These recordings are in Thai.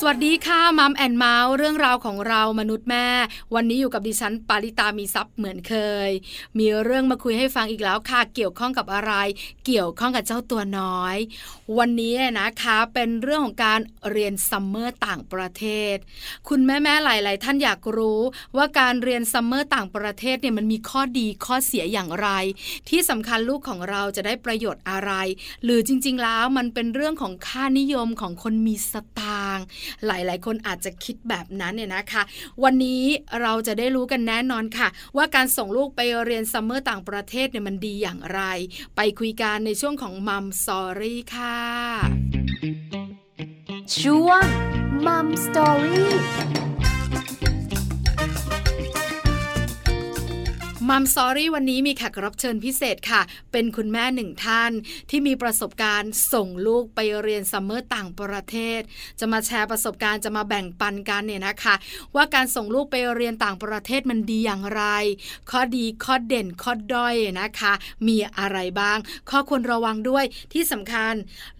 สวัสดีค่ะ Mom and Mouth เรื่องราวของเรามนุษย์แม่ วันนี้อยู่กับดิฉันปาริตามีทรัพย์เหมือนเคย มีเรื่องมาคุยให้ฟังอีกแล้วค่ะ เกี่ยวข้องกับอะไร เกี่ยวข้องกับเจ้าตัวน้อย วันนี้นะคะเป็นเรื่องของการเรียน summer ต่างประเทศ คุณแม่แม่หลาย ๆ ท่านอยากรู้ว่าการเรียน summer ต่างประเทศเนี่ยมันมีข้อดีข้อเสียอย่างไร ที่สำคัญลูกของเราจะได้ประโยชน์อะไร หรือจริง ๆ แล้วมันเป็นเรื่องของค่านิยมของคนมีสตางค์หลายๆ คนอาจจะคิดแบบนั้นเนี่ยนะคะ วันนี้เราจะได้รู้กันแน่นอนค่ะ ว่าการส่งลูกไปเรียน summer ต่างประเทศเนี่ยมันดีอย่างไร ไปคุยกันในช่วงของ Mom Story ค่ะช่วง Mom Story มัมซอรี่วันนี้มีแขกรับเชิญพิเศษค่ะ เป็นคุณแม่หนึ่งท่าน ที่มีประสบการณ์ส่งลูกไปเรียนซัมเมอร์ต่างประเทศ จะมาแชร์ประสบการณ์จะมาแบ่งปันกันเนี่ยนะคะ ว่าการส่งลูกไปเรียนต่างประเทศมันดีอย่างไร ข้อดีข้อเด่นข้อด้อยนะคะ มีอะไรบ้าง ข้อควรระวังด้วยที่สำคัญ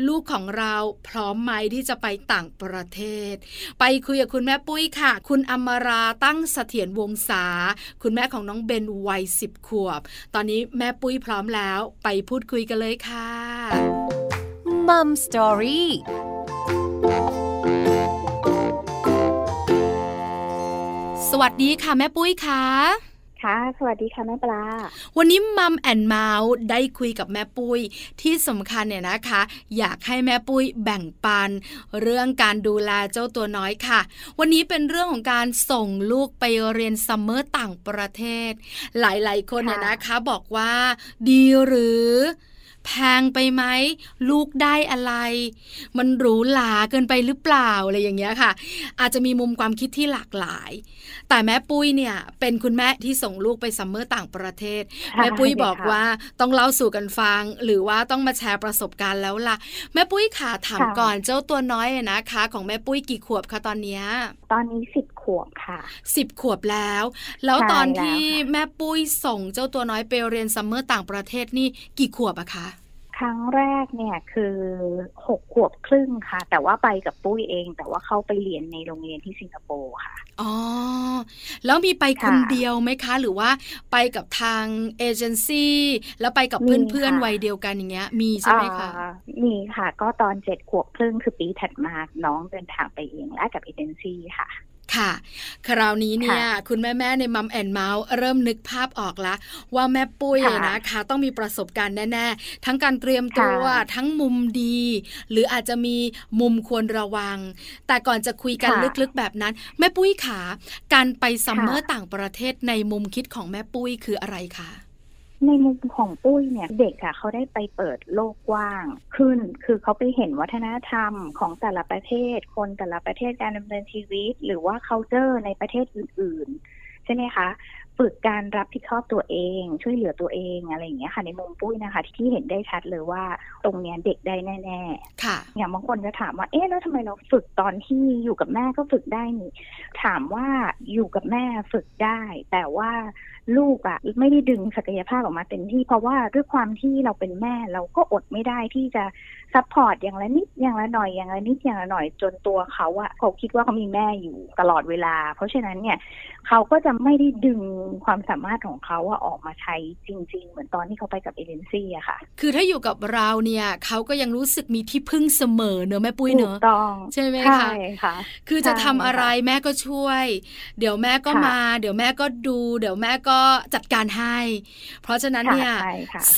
ลูกของเราพร้อมไหมที่จะไปต่างประเทศ ไปคุยกับคุณแม่ปุ้ยค่ะ คุณอมราตั้งเสถียรวงศาคุณแม่ของน้องเบนวัยสิบขวบ ตอนนี้แม่ปุ้ยพร้อมแล้วไปพูดคุยกันเลยค่ะ Mom Story สวัสดีค่ะแม่ปุ้ยค่ะ ค่ะ สวัสดีค่ะแม่ปลา วันนี้ Mom and Mouth ได้คุยกับแม่ปุ้ย ที่สำคัญเนี่ยนะคะ อยากให้แม่ปุ้ยแบ่งปัน เรื่องการดูแลเจ้าตัวน้อยค่ะ วันนี้เป็นเรื่องของการส่งลูกไปเรียนซัมเมอร์ต่างประเทศ หลายๆ คนเนี่ยนะคะบอกว่า ดีหรือ แพงไปไหมลูกได้อะไร มันหรูหราเกินไปหรือเปล่าอะไรอย่างเงี้ยค่ะ อาจจะมีมุมความคิดที่หลากหลาย แต่แม่ปุ้ยเนี่ยเป็นคุณแม่ที่ส่งลูกไปซัมเมอร์ต่างประเทศแม่ปุ้ยบอกว่าต้องเล่าสู่กันฟัง หรือว่าต้องมาแชร์ประสบการณ์แล้วล่ะ แม่ปุ้ยค่ะถามก่อนเจ้าตัวน้อยนะคะ ของแม่ปุ้ยกี่ขวบคะตอนเนี้ยตอนนี้สิบขวบค่ะสิบขวบแล้ว แล้วตอนที่แม่ปุ้ยส่งเจ้าตัวน้อยไปเรียนซัมเมอร์ต่างประเทศนี่กี่ขวบอะคะ ครั้งแรกเนี่ยคือหกขวบครึ่งค่ะ แต่ว่าไปกับปุ้ยเอง แต่ว่าเข้าไปเรียนในโรงเรียนที่สิงคโปร์ค่ะอ๋อแล้วมีไปคนเดียวไหมคะ หรือว่าไปกับทางเอเจนซี่แล้วไปกับเพื่อนๆวัยเดียวกันอย่างเงี้ย มีใช่ไหมคะมีค่ะ ก็ตอนเจ็ดขวบครึ่งคือปีถัดมาน้องเดินทางไปเองและกับเอเจนซี่ค่ะ ค่ะ คราวนี้เนี่ยคุณแม่แม่ในมัมแอนเมาส์เริ่มนึกภาพออกแล้วว่าแม่ปุ้ยนะคะต้องมีประสบการณ์แน่ ๆ ทั้งการเตรียมตัวทั้งมุมดี หรืออาจจะมีมุมควรระวัง แต่ก่อนจะคุยกันลึกๆแบบนั้น แม่ปุ้ยขาการไปซัมเมอร์ต่างประเทศในมุมคิดของแม่ปุ้ยคืออะไรคะ ในมุมของปุ้ยเนี่ยเด็กอะเขาได้ไปเปิดโลกกว้างขึ้น คือเขาไปเห็นวัฒนธรรมของแต่ละประเทศ คนแต่ละประเทศการดำเนินชีวิต หรือว่า culture ในประเทศอื่น ๆ ใช่ไหมคะฝึกการรับผิดชอบตัวเอง ช่วยเหลือตัวเองอะไรอย่างเงี้ยค่ะในมุมปุ้ยนะคะ ที่เห็นได้ชัดเลยว่าตรงเนี้ยเด็กได้แน่ๆค่ะ อย่างบางคนจะถามว่าเอ๊ะแล้วทำไมเราฝึกตอนที่อยู่กับแม่ก็ฝึกได้นี่ถามว่าอยู่กับแม่ฝึกได้ แต่ว่า ลูกอะ่ะไม่ได้ดึงศักยภาพออกมาเต็มที่ เพราะว่าด้วยความที่เราเป็นแม่เราก็อดไม่ได้ที่จะ support อย่างละนิดอย่างละหน่อยอย่างละนิดอย่างละหน่อยจนตัวเขาอะเขาคิดว่าเขามีแม่อยู่ตลอดเวลา เพราะฉะนั้นเนี่ยเขาก็จะไม่ได้ดึงความสามารถของเขาอะออกมาใช้จริง ๆ เหมือนตอนที่เขาไปกับเอเจนซี่อะค่ะ คือถ้าอยู่กับเราเนี่ยเขาก็ยังรู้สึกมีที่พึ่งเสมอเนอะแม่ปุ้ยเนอะต้องใช่ไหมคะใช่ค่ะ คือจะทำอะไรแม่ก็ช่วย เดี๋ยวแม่ก็มา เดี๋ยวแม่ก็ดู เดี๋ยวแม่ก็จัดการให้ เพราะฉะนั้นเนี่ย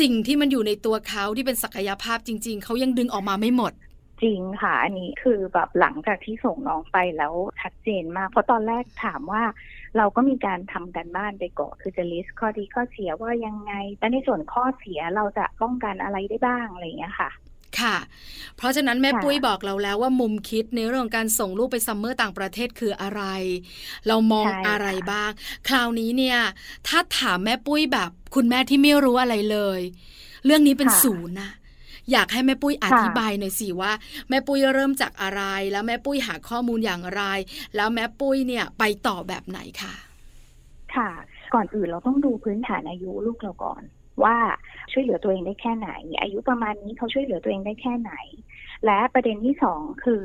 สิ่งที่มันอยู่ในตัวเขาที่เป็นศักยภาพจริง ๆเขายังดึงออกมาไม่หมดจริงค่ะ อันนี้คือแบบหลังจากที่ส่งน้องไปแล้วชัดเจนมาก เพราะตอนแรกถามว่าเราก็มีการทำกันบ้านไปก่อนคือจะลิสต์ข้อดีข้อเสียว่ายังไง แต่ในส่วนข้อเสียเราจะป้องกันอะไรได้บ้างอะไรอย่างเงี้ยค่ะ ค่ะ เพราะฉะนั้นแม่ปุ้ยบอกเราแล้วว่ามุมคิดในเรื่องการส่งลูกไปซัมเมอร์ต่างประเทศคืออะไร เรามองอะไรบ้าง คราวนี้เนี่ย ถ้าถามแม่ปุ้ยแบบ คุณแม่ที่ไม่รู้อะไรเลย เรื่องนี้เป็นศูนย์นะอยากให้แม่ปุ้ยอธิบายหน่อยสิว่า แม่ปุ้ยเริ่มจากอะไร แล้วแม่ปุ้ยหาข้อมูลอย่างไร แล้วแม่ปุ้ยเนี่ยไปต่อแบบไหนคะค่ะ ก่อนอื่นเราต้องดูพื้นฐานอายุลูกเราก่อน ว่าช่วยเหลือตัวเองได้แค่ไหน อายุประมาณนี้เขาช่วยเหลือตัวเองได้แค่ไหน และประเด็นที่สองคือ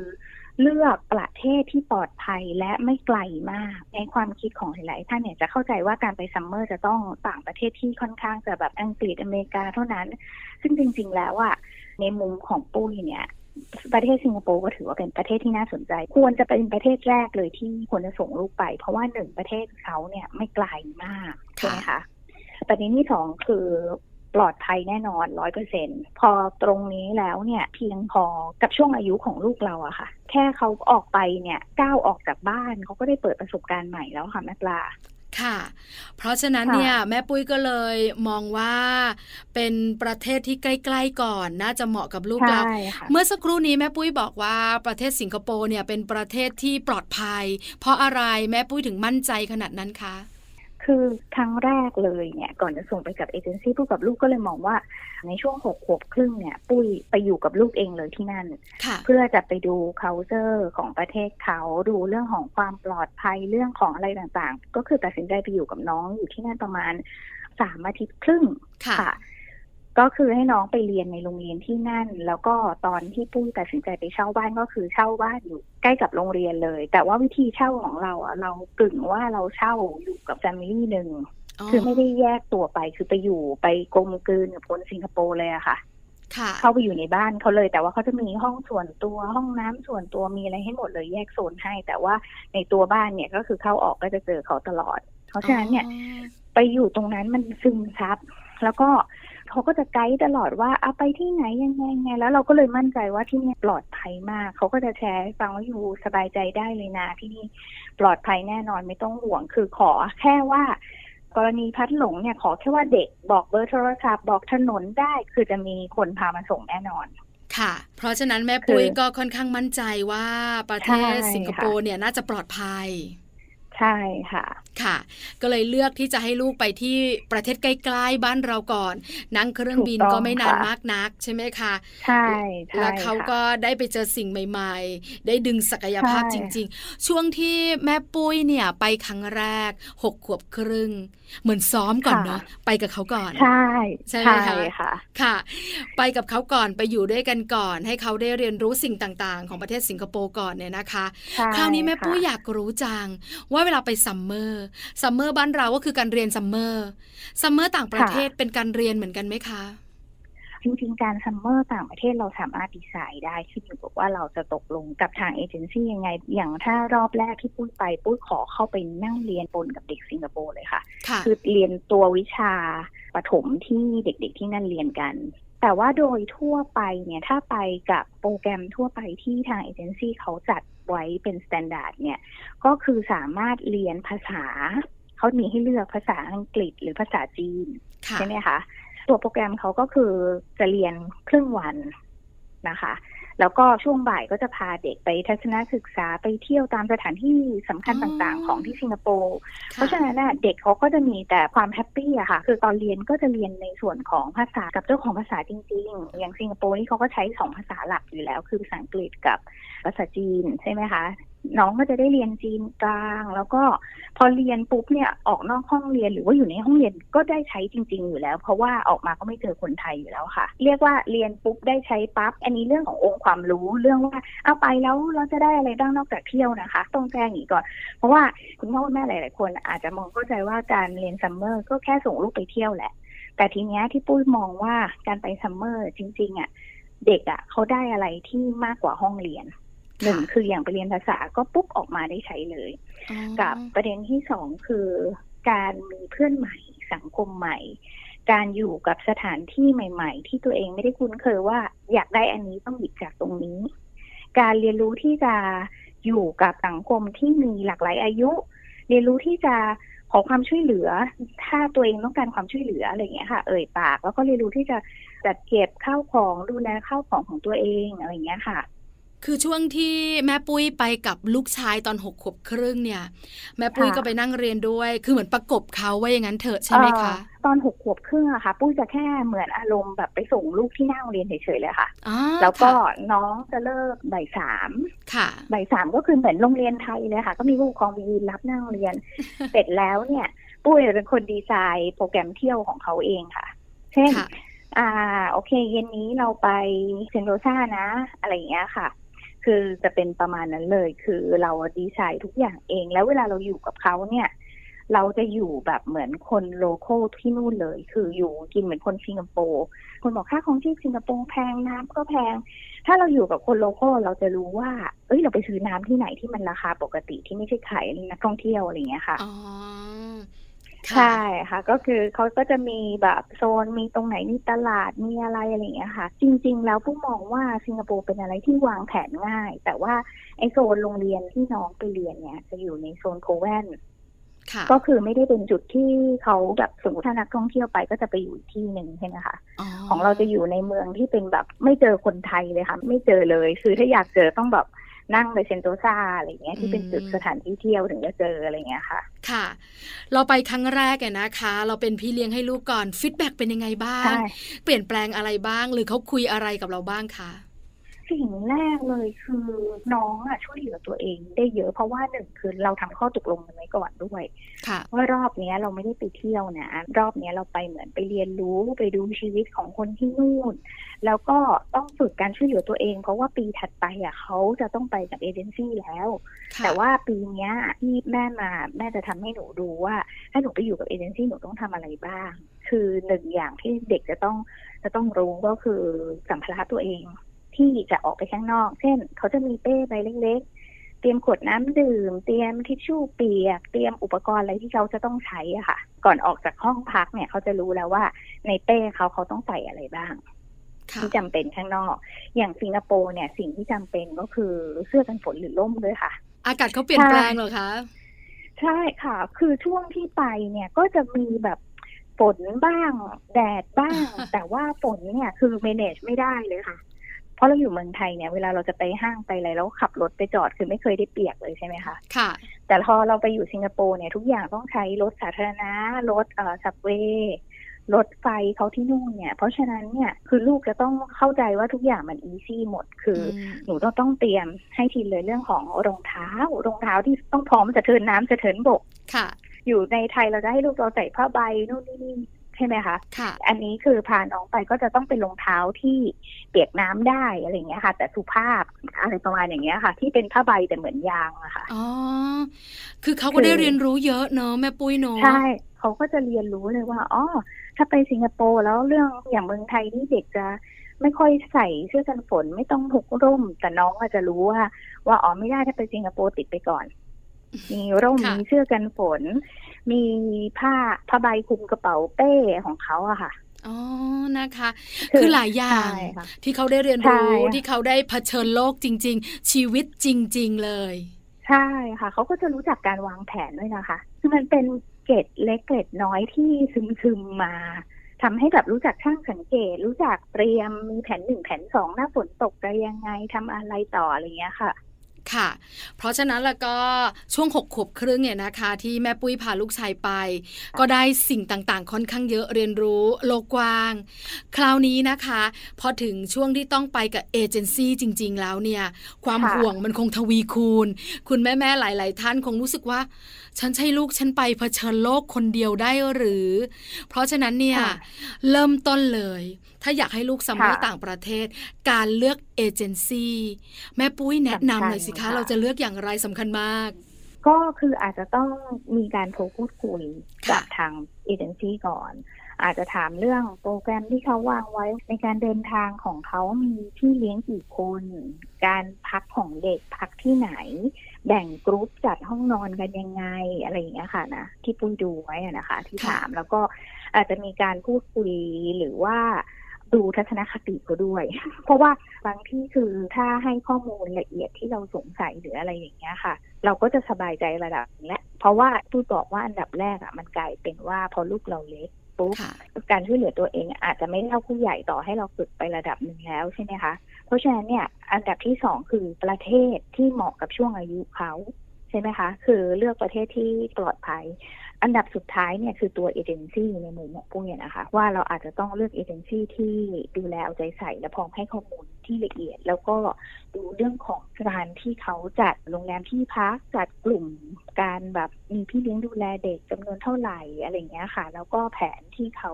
เลือกประเทศที่ปลอดภัยและไม่ไกลมาก ในความคิดของหลาย ๆ ท่านเนี่ยจะเข้าใจว่าการไปซัมเมอร์จะต้องต่างประเทศที่ค่อนข้างจะแบบอังกฤษอเมริกาเท่านั้น ซึ่งจริง ๆ แล้วอะในมุมของปุ้ยเนี่ยประเทศสิงคโปร์ก็ถือว่าเป็นประเทศที่น่าสนใจ ควรจะเป็นประเทศแรกเลยที่ควรจะส่งลูกไป เพราะว่าหนึ่งประเทศเขาเนี่ยไม่ไกลมากใช่ไหมคะ ประเด็นที่สองคือปลอดภัยแน่นอนร้อยเปอร์เซ็นพอตรงนี้แล้วเนี่ยเพียงพอกับช่วงอายุของลูกเราอะค่ะ แค่เขาออกไปเนี่ยก้าวออกจากบ้านเขาก็ได้เปิดประสบการณ์ใหม่แล้วค่ะแม่ปลาค่ะ เพราะฉะนั้นเนี่ยแม่ปุ้ยก็เลยมองว่า เป็นประเทศที่ใกล้ๆก่อน น่าจะเหมาะกับลูกเรา เมื่อสักครู่นี้แม่ปุ้ยบอกว่าประเทศสิงคโปร์เนี่ยเป็นประเทศที่ปลอดภัย เพราะอะไรแม่ปุ้ยถึงมั่นใจขนาดนั้นคะ คือครั้งแรกเลยเนี่ยก่อนจะส่งไปกับเอเจนซี่พูดกับลูกก็เลยมองว่า ในช่วงหกขวบครึ่งเนี่ยปุ้ยไปอยู่กับลูกเองเลยที่นั่น เพื่อจะไปดู c u เ t อร์ของประเทศเขาดูเรื่องของความปลอดภัยเรื่องของอะไรต่างๆ ก็คือตัดสินใจไปอยู่กับน้องอยู่ที่นั่นประมาณสามอาทิตย์ครึ่งค่ะ ก็คือให้น้องไปเรียนในโรงเรียนที่นั่น แล้วก็ตอนที่ปุ้ยตัดสินใจไปเช่าบ้านก็คือเช่าบ้านอยู่ใกล้กับโรงเรียนเลย แต่ว่าวิธีเช่าของเราอะเรากึ่งว่าเราเช่าอยู่กับแฟมิลี่หนึ่งคือไม่ได้แยกตัวไปคือไปอยู่ไปกลมกลืนกับคนสิงคโปร์เลยอะค่ะเข้าไปอยู่ในบ้านเขาเลย แต่ว่าเขาจะมีห้องส่วนตัวห้องน้ำส่วนตัวมีอะไรให้หมดเลยแยกโซนให้ แต่ว่าในตัวบ้านเนี่ยก็คือเข้าออกก็จะเจอเขาตลอด เพราะฉะนั้นเนี่ย ไปอยู่ตรงนั้นมันซึมซับแล้วก็ เขาก็จะไกด์ตลอดว่าเอาไปที่ไหนยังไงไง แล้วเราก็เลยมั่นใจว่าที่นี่ปลอดภัยมาก เขาก็จะแชร์ฟังว่าอยู่สบายใจได้เลยนะที่นี่ปลอดภัยแน่นอนไม่ต้องห่วงคือขอแค่ว่ากรณีพัดหลงเนี่ยขอแค่ว่าเด็กบอกเบอร์โทรศัพท์บอกถนนได้คือจะมีคนพามาส่งแน่นอน ค่ะ เพราะฉะนั้นแม่ปุ้ยก็ค่อนข้างมั่นใจว่าประเทศสิงคโปร์เนี่ยน่าจะปลอดภัย ใช่ค่ะ ค่ะ ก็เลยเลือกที่จะให้ลูกไปที่ประเทศใกล้ๆบ้านเราก่อน นั่งเครื่องบินก็ไม่นานมากนักใช่ไหมคะใช่แล้วเขาก็ได้ไปเจอสิ่งใหม่ ๆ ได้ดึงศักยภาพจริง ๆ ช่วงที่แม่ปุ้ยเนี่ยไปครั้งแรกหกขวบครึ่ง เหมือนซ้อมก่อนเนาะไปกับเขาก่อน ใช่ใช่ไหมคะค่ะ ไปกับเขาก่อนไปอยู่ด้วยกันก่อน ให้เขาได้เรียนรู้สิ่งต่างๆ ของประเทศสิงคโปร์ก่อนเนี่ยนะคะ คราวนี้แม่ปุ้ยอยากรู้จังว่าเวลาไปซัมเมอร์ซัมเมอร์บ้านเราก็คือการเรียนซัมเมอร์ซัมเมอร์ต่างประเทศเป็นการเรียนเหมือนกันไหมคะจริงๆการซัมเมอร์ต่างประเทศเราสามารถดีไซน์ได้ขึ้นอยู่กับว่าเราจะตกลงกับทางเอเจนซี่ยังไง อย่างถ้ารอบแรกที่ปุ้ยไปปุ้ยขอเข้าไปนั่งเรียนปนกับเด็กสิงคโปร์เลยค่ะ คือเรียนตัววิชาประถมที่เด็กๆที่นั่นเรียนกัน แต่ว่าโดยทั่วไปเนี่ยถ้าไปกับโปรแกรมทั่วไปที่ทางเอเจนซี่เขาจัด ไว้เป็น standard เนี่ย ก็คือสามารถเรียนภาษา เขามีให้เลือกภาษาอังกฤษหรือภาษาจีน ใช่ไหมคะ ตัวโปรแกรมเขาก็คือจะเรียนครึ่งวันนะคะ แล้วก็ช่วงบ่ายก็จะพาเด็กไปทัศนศึกษาไปเที่ยวตามสถานที่สำคัญต่างๆ ของที่สิงคโปร์เพราะฉะนั้นเด็กเขาก็จะมีแต่ความ happy อะค่ะ คือตอนเรียนก็จะเรียนในส่วนของภาษากับเจ้าของภาษาจริง ๆ อย่างสิงคโปร์นี่เขาก็ใช้สองภาษาหลักอยู่แล้ว คือภาษาอังกฤษกับภาษาจีนใช่ไหมคะ น้องก็จะได้เรียนจีนกลาง แล้วก็พอเรียนปุ๊บเนี่ยออกนอกห้องเรียนหรือว่าอยู่ในห้องเรียนก็ได้ใช้จริง ๆ อยู่แล้ว เพราะว่าออกมาก็ไม่เจอคนไทยอยู่แล้วค่ะ เรียกว่าเรียนปุ๊บได้ใช้ปั๊บอันนี้เรื่องขององค์ความรู้เรื่องว่าเอาไปแล้วเราจะได้อะไรบ้างนอกจากเที่ยวนะคะ ต้องแจ้งอีกก่อน เพราะว่าคุณพ่อคุณแม่หลาย ๆ คน อาจจะมองเข้าใจว่าการเรียนซัมเมอร์ก็แค่ส่งลูกไปเที่ยวแหละ แต่ทีเนี้ยที่ปุ้ยมองว่าการไปซัมเมอร์จริง ๆ อะเด็กอะเขาได้อะไรที่มากกว่าห้องเรียน หนึ่งคืออย่างไปเรียนภาษาก็ปุ๊บออกมาได้ใช้เลย กับประเด็นที่สองคือการมีเพื่อนใหม่สังคมใหม่ การอยู่กับสถานที่ใหม่ ๆ ที่ตัวเองไม่ได้คุ้นเคยว่า อยากได้อันนี้ต้องหยิบจากตรงนี้ การเรียนรู้ที่จะอยู่กับสังคมที่มีหลากหลายอายุ เรียนรู้ที่จะขอความช่วยเหลือ ถ้าตัวเองต้องการความช่วยเหลืออะไรอย่างเงี้ยค่ะ เอ่ยปาก แล้วก็เรียนรู้ที่จะจัดเก็บข้าวของดูแลข้าวของของตัวเองอะไรอย่างเงี้ยค่ะ คือช่วงที่แม่ปุ้ยไปกับลูกชายตอนหกขวบครึ่งเนี่ย แม่ปุ้ยก็ไปนั่งเรียนด้วย คือเหมือนประกบเขาว่าอย่างนั้นเถอะใช่ไหมคะ ตอนหกขวบครึ่งอะค่ะ ปุ้ยจะแค่เหมือนอารมณ์แบบไปส่งลูกที่นั่งเรียนเฉยๆเลยค่ะ แล้วก็น้องจะเลิกบ่ายสามบ่ายสามก็คือเหมือนโรงเรียนไทยเลยค่ะ ก็มีผู้ปกครองมีรับนั่งเรียน เสร็จแล้วเนี่ย ปุ้ยเป็นคนดีไซน์โปรแกรมเที่ยวของเขาเองค่ะ เช่นอ่า โอเค เย็นนี้เราไปเซนโรซานะ อะไรอย่างเงี้ยค่ะ คือจะเป็นประมาณนั้นเลย คือเราดีไซน์ทุกอย่างเอง แล้วเวลาเราอยู่กับเขาเนี่ย เราจะอยู่แบบเหมือนคนโลโก้ที่นู่นเลย คืออยู่กินเหมือนคนสิงคโปร์คนบอกค่าของที่สิงคโปร์แพงน้ำก็แพง ถ้าเราอยู่กับคนโลโก้เราจะรู้ว่า เอ้ยเราไปซื้อน้ำที่ไหนที่มันราคาปกติที่ไม่ใช่ขายนักท่องเที่ยวอะไรอย่างเงี้ยค่ะอ๋อ ใช่ค่ะ ก็คือเขาก็จะมีแบบโซนมีตรงไหนมีตลาดมีอะไรอะไรอย่างเงี้ยค่ะ จริง ๆ แล้วผู้มองว่าสิงคโปร์เป็นอะไรที่วางแผนง่าย แต่ว่าไอโซนโรงเรียนที่น้องไปเรียนเนี่ย จะอยู่ในโซนโคเวนค่ะก็คือไม่ได้เป็นจุดที่เขาแบบสมมติถ้านักท่องเที่ยวไปก็จะไปอยู่อีกที่หนึ่งใช่ไหมคะของเราจะอยู่ในเมืองที่เป็นแบบไม่เจอคนไทยเลยค่ะ ไม่เจอเลย คือถ้าอยากเจอต้องแบบ นั่งไปเซนโตซาอะไรอย่างเงี้ยที่เป็นจุดสถานที่เที่ยวถึงจะเจออะไรอย่างเงี้ยค่ะ ค่ะ เราไปครั้งแรกอะนะคะ เราเป็นพี่เลี้ยงให้ลูกก่อน feedback เป็นยังไงบ้างใช่เปลี่ยนแปลงอะไรบ้าง หรือเขาคุยอะไรกับเราบ้างคะ สิ่งแรกเลยคือน้องอะช่วยเหลือตัวเอง ได้เยอะเพราะว่าหนึ่งคือเราทำข้อตกลงกันไว้ก่อนด้วยค่ะว่ารอบเนี้ยเราไม่ได้ไปเที่ยวนะรอบเนี้ยเราไปเหมือนไปเรียนรู้ไปดูชีวิตของคนที่นู่น แล้วก็ต้องฝึกการช่วยเหลือตัวเอง เพราะว่าปีถัดไปอะเขาจะต้องไปกับเอเจนซี่แล้วค่ะแต่ว่าปีเนี้ยที่แม่มาแม่จะทำให้หนูดูว่าถ้าหนูไปอยู่กับเอเจนซี่หนูต้องทำอะไรบ้าง คือหนึ่งอย่างที่เด็กจะต้องจะต้องรู้ก็คือสัมภาระตัวเอง ที่จะออกไปข้างนอก เช่น เขาจะมีเป้ใบเล็ก ๆ เตรียมขวดน้ำดื่ม เตรียมทิชชู่เปียก เตรียมอุปกรณ์อะไรที่เขาจะต้องใช้อะค่ะ ก่อนออกจากห้องพักเนี่ย เขาจะรู้แล้วว่าในเป้เขาเขาต้องใส่อะไรบ้างค่ะที่จำเป็นข้างนอก อย่างสิงคโปร์เนี่ย สิ่งที่จำเป็นก็คือเสื้อกันฝนหรือร่มด้วยค่ะ อากาศเขาเปลี่ยนแปลงเหรอคะ ใช่ค่ะ คือช่วงที่ไปเนี่ยก็จะมีแบบฝนบ้าง แดดบ้าง แต่ว่าฝนเนี่ยคือ manage ไม่ได้เลยค่ะ เพราะเราอยู่เมืองไทยเนี่ย เวลาเราจะไปห้างไปอะไรแล้วขับรถไปจอดคือไม่เคยได้เปียกเลยใช่ไหมคะ ค่ะ แต่พอเราไปอยู่สิงคโปร์เนี่ยทุกอย่างต้องใช้รถสาธารณะ รถเอ่อสับเวย์รถไฟเขาที่นู่นเนี่ย เพราะฉะนั้นเนี่ยคือลูกจะต้องเข้าใจว่าทุกอย่างมันอีซี่หมด คืออมหนูต้องต้องเตรียมให้ทีเลยเรื่องของรองเท้ารองเท้าที่ต้องพร้อมจะเทินน้ำจะเทินบกค่ะ อยู่ในไทยเราจะให้ลูกเราใส่ผ้าใบนู่นนี่นี่ ใช่ไหมคะค่ะ อันนี้คือพาน้องไปก็จะต้องเป็นรองเท้าที่เปียกน้ำได้อะไรอย่างเงี้ยค่ะ แต่สุภาพอะไรประมาณอย่างเงี้ยค่ะ ที่เป็นผ้าใบแต่เหมือนยางอะค่ะอ๋อคือเขาก็ได้เรียนรู้เยอะเนอะแม่ปุ้ยเนอะใช่เขาก็จะเรียนรู้เลยว่าอ๋อถ้าไปสิงคโปร์แล้วเรื่องอย่างเมืองไทยนี่เด็กจะไม่ค่อยใส่เสื้อกันฝนไม่ต้องพกร่ม แต่น้องอาจจะรู้ว่า ว่าอ๋อไม่ได้ถ้าไปสิงคโปร์ติดไปก่อน มีร่มค่ะมีเสื้อกันฝน มีผ้าผ้าใบคลุมกระเป๋าเป้ของเขาอะค่ะอ๋อ นะคะ คือคือหลายอย่างใช่ค่ะที่เขาได้เรียนรู้ใช่ค่ะที่เขาได้เผชิญโลกจริง ๆ ชีวิตจริง ๆ เลย ใช่ค่ะ เขาก็จะรู้จักการวางแผนด้วยนะคะ คือมันเป็นเกร็ดเล็กเกร็ดน้อยที่ซึมซึมๆมาทำให้แบบรู้จักช่างสังเกต รู้จักเตรียมมีแผนหนึ่งแผนสองหน้าฝนตกจะยังไงทำอะไรต่ออะไรเงี้ยค่ะ ค่ะ เพราะฉะนั้นแล้วก็ช่วงหกขวบครึ่งเนี่ยนะคะ ที่แม่ปุ้ยพาลูกชายไป ก็ได้สิ่งต่างๆ ค่อนข้างเยอะเรียนรู้โลกกว้าง คราวนี้นะคะ พอถึงช่วงที่ต้องไปกับเอเจนซี่จริง ๆ แล้วเนี่ย ความค่ะห่วงมันคงทวีคูณ คุณแม่ๆหลาย ๆ ท่านคงรู้สึกว่า ฉันใช่ลูกฉันไปเผชิญโลกคนเดียวได้หรือ เพราะฉะนั้นเนี่ยค่ะเริ่มต้นเลย ถ้าอยากให้ลูกซัมเมอร์ค่ะต่างประเทศ การเลือกเอเจนซี่แม่ปุ้ยแนะนำหน่อยสิสำคัคะญค่ะเราจะเลือกอย่างไรสำคัญมาก ก็คืออาจจะต้องมีการโทรพูดคุยค่ะกับทางเอเจนซี่ก่อนอาจจะถามเรื่องโปรแกรมที่เขาวางไว้ในการเดินทางของเขามีที่เลี้ยงกี่คน การพักของเด็กพักที่ไหน แบ่งกรุ๊ปจัดห้องนอนกันยังไงอะไรอย่างเงี้ยค่ะนะที่ปุ้ยดูไว้อะนะคะ ที่ค่ะถามแล้วก็อาจจะมีการพูดคุยหรือว่า ดูทัศนคติเขาด้วย เพราะว่าบางที่คือถ้าให้ข้อมูลละเอียดที่เราสงสัยหรืออะไรอย่างเงี้ยค่ะ เราก็จะสบายใจระดับหนึงแล้วเพราะว่าพูดบอกว่าอันดับแรกอะมันกลายเป็นว่าพอลูกเราเล็กปุ๊บค่ะการช่วยเหลือตัวเองอาจจะไม่เท่าผู้ใหญ่ต่อให้เราฝึกไประดับหนึ่งแล้วใช่ไหมคะ เพราะฉะนั้นเนี่ยอันดับที่สองคือประเทศที่เหมาะกับช่วงอายุเขา ใช่ไหมคะ คือเลือกประเทศที่ปลอดภัย อันดับสุดท้ายเนี่ยคือตัวเอเจนซี่ในมุมของปุ้ยอะนะคะ ว่าเราอาจจะต้องเลือกเอเจนซี่ที่ดูแลเอาใจใส่และพร้อมให้ข้อมูลที่ละเอียด แล้วก็ดูเรื่องของการที่เขาจัดโรงแรมที่พักจัดกลุ่มการแบบมีพี่เลี้ยงดูแลเด็กจำนวนเท่าไหร่อะไรอย่างเงี้ยค่ะ แล้วก็แผนที่เขา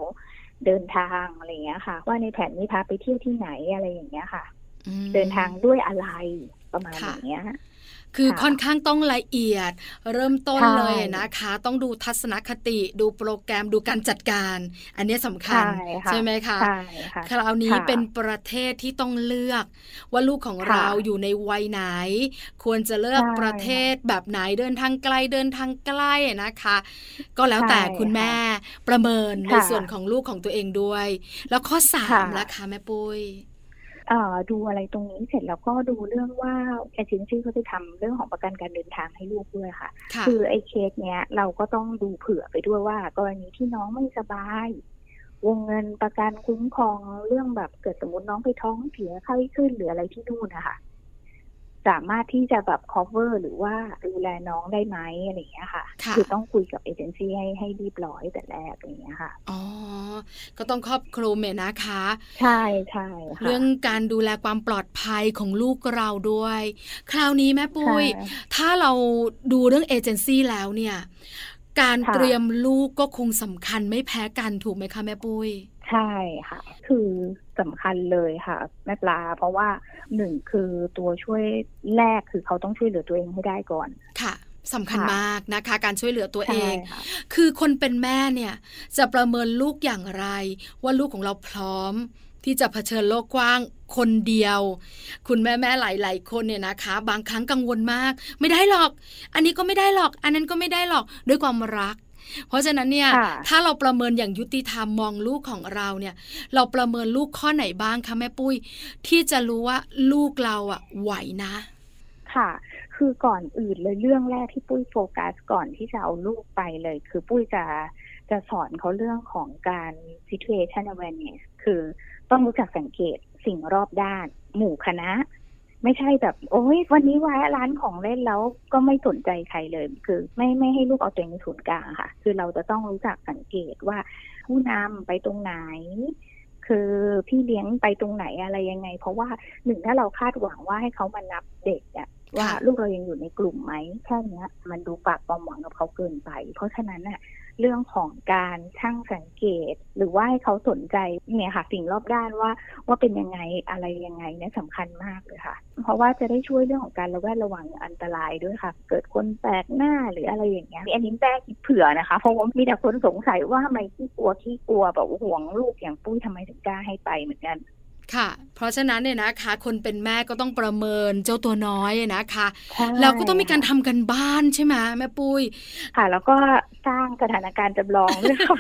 เดินทางอะไรอย่างเงี้ยค่ะ ว่าในแผนนี้พาไปเที่ยวที่ไหนอะไรอย่างเงี้ยค่ะอืมเดินทางด้วยอะไรประมาณค่ะอย่างเงี้ย คือค่ะค่อนข้างต้องละเอียด เริ่มต้นใช่เลยนะคะ ต้องดูทัศนคติ ดูโปรแกรมดูการจัดการ อันนี้สำคัญใช่ค่ะไหมคะใช่ค่ะคราวนี้ค่ะเป็นประเทศที่ต้องเลือก ว่าลูกของค่ะเราอยู่ในวัยไหน ควรจะเลือกใช่ประเทศแบบไหนเดินทางไกลเดินทางใกล้นะคะ ก็แล้วแต่ใช่คุณแม่ประเมินในค่ะส่วนของลูกของตัวเองด้วย แล้วข้อสามค่ะล่ะคะแม่ปุ้ยเอ่อ ดูอะไรตรงนี้เสร็จแล้วก็ดูเรื่องว่าเอเจนซี่เขาจะทำเรื่องของประกันการเดินทางให้ลูกด้วยค่ะค่ะ คือไอ้เคสเนี้ยเราก็ต้องดูเผื่อไปด้วยว่า กรณีที่น้องไม่สบายวงเงินประกันคุ้มครองเรื่องแบบเกิดสมมติน้องไปท้องเสียไข้ขึ้นหรืออะไรที่นู่นนะคะ สามารถที่จะแบบ cover หรือว่าดูแลน้องได้ไหมอะไรอย่างเงี้ยค่ะค่ะอต้องคุยกับเอเจนซี่ให้ให้เรียบร้อยแต่แรกอะไรอย่างเงี้ยค่ะ อ๋อ ก็ต้องครอบคลุมเนี่ยนะคะ ใช่ใช่ค่ะเรื่องการดูแลความปลอดภัยของลูกเราด้วย คราวนี้แม่ปุ้ยใช่ถ้าเราดูเรื่องเอเจนซี่แล้วเนี่ย การค่ะเตรียมลูกก็คงสำคัญไม่แพ้กันถูกไหมคะแม่ปุ้ย ใช่ค่ะ คือสำคัญเลยค่ะ แม่ปลา เพราะว่าหนึ่งคือตัวช่วยแรกคือเขาต้องช่วยเหลือตัวเองให้ได้ก่อนค่ะสำคัญค่ะมากนะคะ การช่วยเหลือตัวเองใช่ค่ะคือคนเป็นแม่เนี่ย จะประเมินลูกอย่างไร ว่าลูกของเราพร้อม ที่จะเผชิญโลกกว้างคนเดียว คุณแม่แม่หลาย ๆ คนเนี่ยนะคะ บางครั้งกังวลมาก ไม่ได้หรอก อันนี้ก็ไม่ได้หรอก อันนั้นก็ไม่ได้หรอกด้วยความรัก เพราะฉะนั้นเนี่ยค่ะถ้าเราประเมินอย่างยุติธรรมมองลูกของเราเนี่ยเราประเมินลูกข้อไหนบ้างคะแม่ปุ้ย ที่จะรู้ว่าลูกเราอะไหวนะ ค่ะ คือก่อนอื่นเลยเรื่องแรกที่ปุ้ยโฟกัสก่อนที่จะเอาลูกไปเลย คือปุ้ยจะจะสอนเขาเรื่องของการ situation awareness คือต้องรู้จักสังเกตสิ่งรอบด้าน หมู่คณะ ไม่ใช่แบบ โอ้ยวันนี้แวะร้านของเล่นแล้วก็ไม่สนใจใครเลย คือ ไม่ไม่ให้ลูกเอาตัวเองเป็นศูนย์กลางค่ะ คือเราจะต้องรู้จักสังเกตว่า ผู้นำไปตรงไหน คือพี่เลี้ยงไปตรงไหนอะไรยังไง เพราะว่าหนึ่งถ้าเราคาดหวังว่าให้เขามานับเด็กอะว่าค่ะลูกเรายังอยู่ในกลุ่มไหมแค่เนี้ยมันดูฝากความหวังกับเขาเกินไป เพราะฉะนั้นน่ะ เรื่องของการช่างสังเกต หรือว่าให้เขาสนใจเนี่ยค่ะสิ่งรอบด้านว่าว่าเป็นยังไงอะไรยังไงเนี่ยสำคัญมากเลยค่ะ เพราะว่าจะได้ช่วยเรื่องของการระแวดระวังอันตรายด้วยค่ะ เกิดคนแปลกหน้าหรืออะไรอย่างเงี้ยอันนี้แป้คิดเผื่อนะคะเพราะว่ามีแต่คนสงสัยว่าทำไมขี้กลัวขี้กลัวแบบห่วงลูกอย่างปุ้ยทำไมถึงกล้าให้ไปเหมือนกัน ค่ะ เพราะฉะนั้นเนี่ยนะคะ คนเป็นแม่ก็ต้องประเมินเจ้าตัวน้อยนะคะใช่แล้วก็ต้องมีการทำกันบ้านใช่ไหมแม่ปุ้ยค่ะ แล้วก็สร้างสถานการณ์จำลองด้วยค่ะ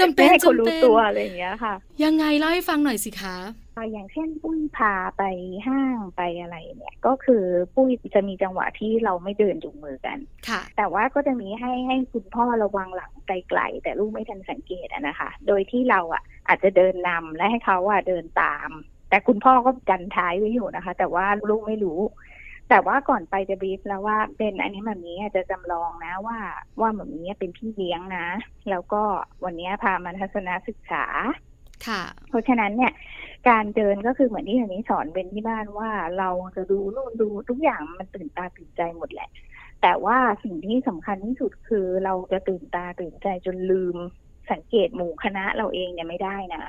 จำเป็ไม่นให้คนจำรู้เป็นตัวอะไรอย่างเงี้ยค่ะ ยังไงเล่าให้ฟังหน่อยสิคะ อ่าอย่างเช่นปุ้ยพาไปห้างไปอะไรเนี่ย ก็คือปุ้ยจะมีจังหวะที่เราไม่เดินจูงมือกันค่ะ แต่ว่าก็จะมีให้ให้คุณพ่อระวังหลังไกลๆแต่ลูกไม่ทันสังเกตอะนะคะ โดยที่เราอะ อาจจะเดินนำและให้เขาอะเดินตาม แต่คุณพ่อก็กันท้ายไว้อยู่นะคะ แต่ว่าลูกไม่รู้ แต่ว่าก่อนไปจะบีฟแล้วว่าเป็นอันนี้แบบนี้อาจจะจำลองนะว่าว่าแบบนี้เป็นพี่เลี้ยงนะ แล้วก็วันนี้พามาทัศนศึกษาค่ะ เพราะฉะนั้นเนี่ย การเดินก็คือเหมือนที่อย่างนี้สอนเป็นที่บ้านว่าเราจะดูนู่นดูทุกอย่างมันตื่นตาตื่นใจหมดแหละ แต่ว่าสิ่งที่สำคัญที่สุดคือเราจะตื่นตาตื่นใจจนลืมสังเกตหมู่คณะเราเองเนี่ยไม่ได้นะ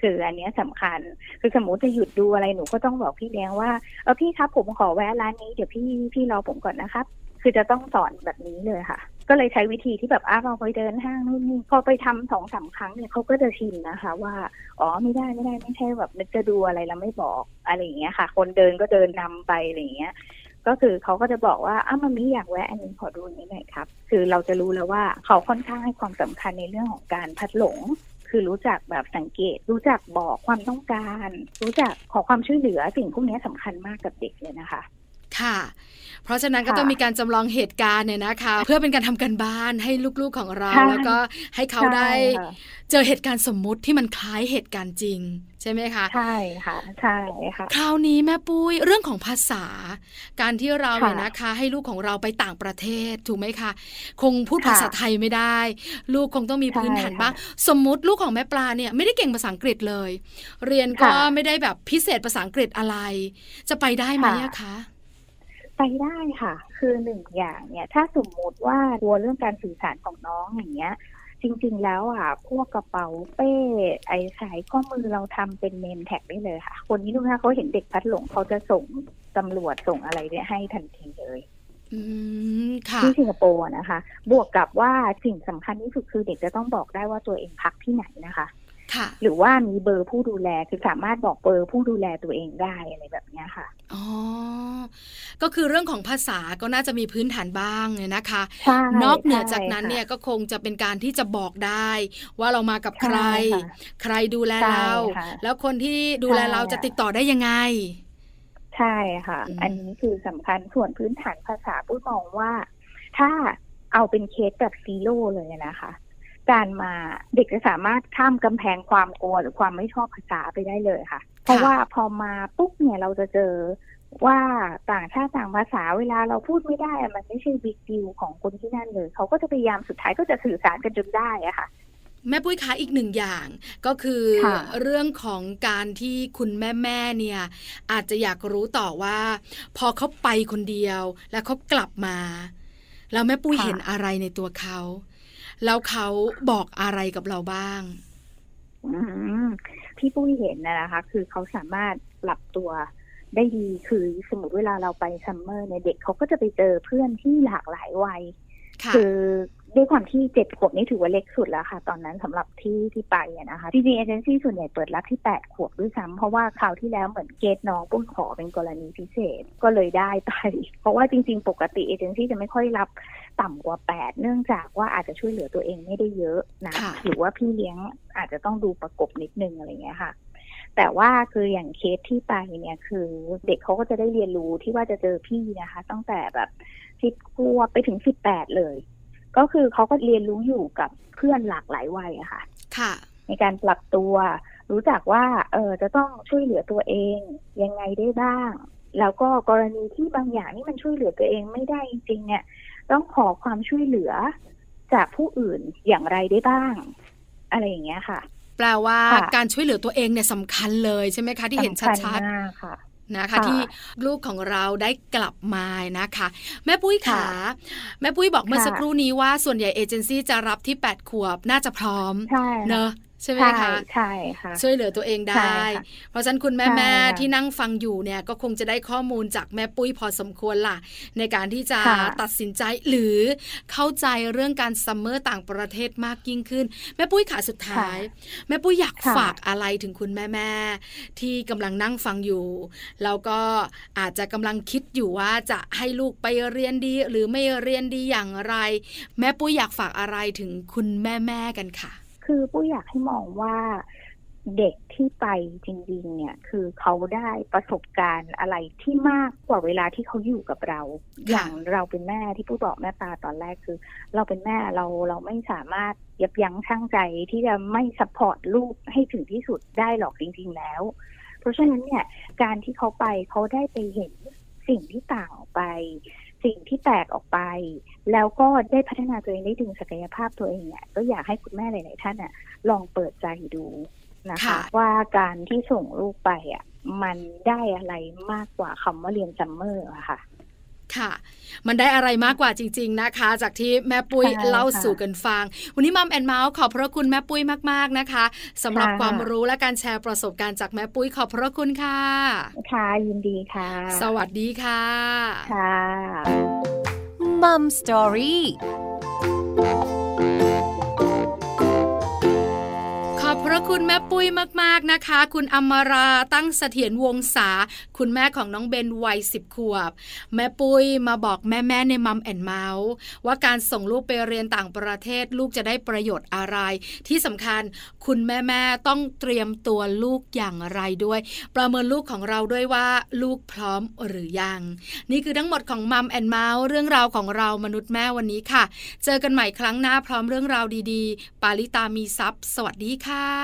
คืออันนี้ยสำคัญ คือสมมติจะหยุดดูอะไรหนูก็ต้องบอกพี่เลี้ยงว่าเออพี่ครับผมขอแวะร้านนี้เดี๋ยวพี่พี่รอผมก่อนนะครับ คือจะต้องสอนแบบนี้เลยค่ะ ก็เลยใช้วิธีที่แบบอ้าวเราไปเดินห้างนู่นนี่พอไปทำสองสามครั้งเนี่ยเขาก็จะชินนะคะ ว่าอ๋อไม่ได้ไม่ได้ไม่ใช่แบบนึกจะดูอะไรแล้วไม่บอกอะไรอย่างเงี้ยค่ะ คนเดินก็เดินนำไปอะไรอย่างเงี้ยก็คือเขาก็จะบอกว่าอ้าวมันมีอยากแวะอันนี้ขอดูนนี้หน่อยครับ คือเราจะรู้แล้วว่าเขาค่อนข้างให้ความสำคัญในเรื่องของการพัดหลง คือรู้จักแบบสังเกต รู้จักบอกความต้องการ รู้จักขอความช่วยเหลือสิ่งพวกนี้สำคัญมากกับเด็กเลยนะคะ ค่ะเพราะฉะนั้นก็ค่ะต้องมีการจำลองเหตุการณ์เนี่ยนะคะ เพื่อเป็นการทำกันบ้านให้ลูกๆของเราใช่แล้วก็ให้เขาได้ใช่ค่ะเจอเหตุการณ์สมมุติที่มันคล้ายเหตุการณ์จริง ใช่ไหมคะใช่ค่ะใช่ค่ะคราวนี้แม่ปุ้ยเรื่องของภาษา การที่เราค่ะเนี่ยนะคะ ให้ลูกของเราไปต่างประเทศถูกไหมคะคงพูดค่ะภาษาไทยไม่ได้ ลูกคงต้องมีใช่พื้นฐานค่ะบ้างสมมุติลูกของแม่ปลาเนี่ยไม่ได้เก่งภาษาอังกฤษเลย เรียนก็ค่ะไม่ได้แบบพิเศษภาษาอังกฤษอะไร จะไปได้ไหมอะคะ ไปได้ค่ะ คือหนึ่งอย่างเนี่ยถ้าสมมุติว่ากลัวเรื่องการสื่อสารของน้องอย่างเงี้ยจจริง ๆ แล้วอะพวกกระเป๋าเป้ไอ้สายข้อมือเราทำเป็นเนมแท็กได้เลยค่ะ คนนี้ดูถ้าเขาเห็นเด็กพัดหลงเขาจะส่งตำรวจส่งอะไรเนี่ยให้ทันทีเลยอืมค่ะที่สิงคโปร์นะคะ บวกกับว่าสิ่งสำคัญที่สุดคือเด็กจะต้องบอกได้ว่าตัวเองพักที่ไหนนะคะค่ะ หรือว่ามีเบอร์ผู้ดูแลคือสามารถบอกเบอร์ผู้ดูแลตัวเองได้อะไรแบบเนี้ยค่ะอ๋อก็คือเรื่องของภาษาก็น่าจะมีพื้นฐานบ้างเนี่ยนะคะใช่นอกเหนือใช่จากนั้นค่ะเนี่ยก็คงจะเป็นการที่จะบอกได้ ว่าเรามากับใครใช่ค่ะใครดูแลใช่เราค่ะแล้วคนที่ดูแลใช่เราจะติดต่อได้ยังไงใช่ค่ะอืมอันนี้คือสำคัญส่วนพื้นฐานภาษาปุ้ยมองว่า ถ้าเอาเป็นเคสแบบ zero เลยนะคะ การมาเด็กจะสามารถข้ามกำแพงความกลัวหรือความไม่ชอบภาษาไปได้เลยค่ะ เพราะว่าพอมาปุ๊บเนี่ยเราจะเจอว่าต่างชาติต่างภาษาเวลาเราพูดไม่ได้อะมันไม่ใช่ big deal ของคนที่นั่นเลยเขาก็จะพยายามสุดท้ายก็จะสื่อสารกันจนได้อะค่ะแม่ปุ้ยคะอีกหนึ่งอย่างก็คือค่ะเรื่องของการที่คุณแม่แม่ๆเนี่ย อาจจะอยากรู้ต่อว่า พอเขาไปคนเดียว แล้วเขากลับมา แล้วแม่ปุ้ยค่ะเห็นอะไรในตัวเขา แล้วเขาบอกอะไรกับเราบ้างอืมที่ปุ้ยเห็นนะนะคะ คือเขาสามารถปรับตัวได้ดีคือสมมติเวลาเราไปซัมเมอร์เนี่ยเด็กเขาก็จะไปเจอเพื่อนที่หลากหลายวัยค่ะคือด้วยความที่เจ็ดขวบนี่ถือว่าเล็กสุดแล้วค่ะ ตอนนั้นสำหรับที่ที่ไปอะนะคะจริงๆเอเจนซี่ส่วนใหญ่เปิดรับที่แปดขวบด้วยซ้ำเพราะว่าคราวที่แล้วเหมือนเกตน้องปุ้ยขอเป็นกรณีพิเศษก็เลยได้ไป เพราะว่าจริง ๆ ปกติเอเจนซี่จะไม่ค่อยรับ ต่ำกว่าแปดเนื่องจากว่าอาจจะช่วยเหลือตัวเองไม่ได้เยอะนะค่ะหรือว่าพี่เลี้ยงอาจจะต้องดูประกบนิดนึงอะไรเงี้ยค่ะ แต่ว่าคืออย่างเคสที่ไปเนี่ยคือเด็กเขาก็จะได้เรียนรู้ที่ว่าจะเจอพี่นะคะ ตั้งแต่แบบสิบขวบไปถึงสิบแปดเลย ก็คือเขาก็เรียนรู้อยู่กับเพื่อนหลากหลายวัยอะค่ะ ค่ะ ในการปรับตัว รู้จักว่าเออจะต้องช่วยเหลือตัวเองยังไงได้บ้างแล้วก็กรณีที่บางอย่างนี่มันช่วยเหลือตัวเองไม่ได้จริงๆเนี่ย ต้องขอความช่วยเหลือจากผู้อื่นอย่างไรได้บ้าง อะไรอย่างเงี้ยค่ะ แปลว่าค่ะการช่วยเหลือตัวเองเนี่ยสำคัญเลยใช่ไหมคะ ที่เห็นสำคัญชัดมากค่ะๆนะคะค่ะที่ลูกของเราได้กลับมานะคะ แม่ปุ้ยขาค่ะแม่ปุ้ยบอกเมื่อค่ะสักครู่นี้ว่าส่วนใหญ่เอเจนซี่จะรับที่ 8 ขวบน่าจะพร้อมใช่เนอะ ใช่ไหมใช่คะใช่ค่ะช่วยเหลือตัวเองได้ใช่ค่ะเพราะฉะนั้นคุณแม่ใช่แม่ค่ะที่นั่งฟังอยู่เนี่ยก็คงจะได้ข้อมูลจากแม่ปุ้ยพอสมควรล่ะ ในการที่จะค่ะตัดสินใจหรือเข้าใจเรื่องการซัมเมอร์ต่างประเทศมากยิ่งขึ้น แม่ปุ้ยขาสุดท้าย แม่ปุ้ยอยากค่ะฝากอะไรถึงคุณแม่แม่ที่กำลังนั่งฟังอยู่แล้วก็อาจจะกำลังคิดอยู่ว่าจะให้ลูกไปเรียนดี หรือไม่เรียนดีอย่างไร แม่ปุ้ยอยากฝากอะไรถึงคุณแม่แม่กันค่ะ คือปุ้ยอยากให้มองว่าเด็กที่ไปจริงๆ เนี่ย คือเขาได้ประสบการณ์อะไรที่มากกว่าเวลาที่เขาอยู่กับเราค่ะอย่างเราเป็นแม่ที่ปุ้ยบอกแม่ปลาตอนแรกคือ เราเป็นแม่เราเราไม่สามารถยับยั้งชั่งใจที่จะไม่ spoil ลูกให้ถึงที่สุดได้หรอกจริง ๆ แล้ว เพราะฉะนั้นเนี่ย การที่เขาไปเขาได้ไปเห็นสิ่งที่ต่างออกไป สิ่งที่แตกออกไป แล้วก็ได้พัฒนาตัวเองได้ถึงศักยภาพตัวเองเนี่ยก็อยากให้คุณแม่หลาย ๆ ท่านอะลองเปิดใจดูนะคะค่ะว่าการที่ส่งลูกไปอะมันได้อะไรมากกว่าคำว่าเรียนซัมเมอร์อะค่ะ ค่ะ มันได้อะไรมากกว่าจริง ๆนะคะ จากที่แม่ปุ้ยใช่ค่ะเล่าสู่กันฟัง วันนี้มัมแอนเมาส์ขอบพระคุณแม่ปุ้ยมากๆนะคะสำหรับค่ะความรู้และการแชร์ประสบการณ์จากแม่ปุ้ยขอบพระคุณค่ะ ค่ะยินดีค่ะ สวัสดีค่ะ ค่ะมัมสตอรี่ ระคุณแม่ปุ้ยมาก ๆ นะคะ คุณอมราตั้งเสถียรวงศาคุณแม่ของน้องเบนวัยสิบขวบ แม่ปุ้ยมาบอกแม่ๆในมัมแอนเมาส์ว่าการส่งลูกไปเรียนต่างประเทศลูกจะได้ประโยชน์อะไร ที่สำคัญคุณแม่ๆต้องเตรียมตัวลูกอย่างไรด้วย ประเมินลูกของเราด้วยว่าลูกพร้อมหรือยัง นี่คือทั้งหมดของมัมแอนเมาส์เรื่องราวของเรามนุษย์แม่วันนี้ค่ะ เจอกันใหม่ครั้งหน้าพร้อมเรื่องราวดีๆ ปาลิตามีทรัพย์สวัสดีค่ะ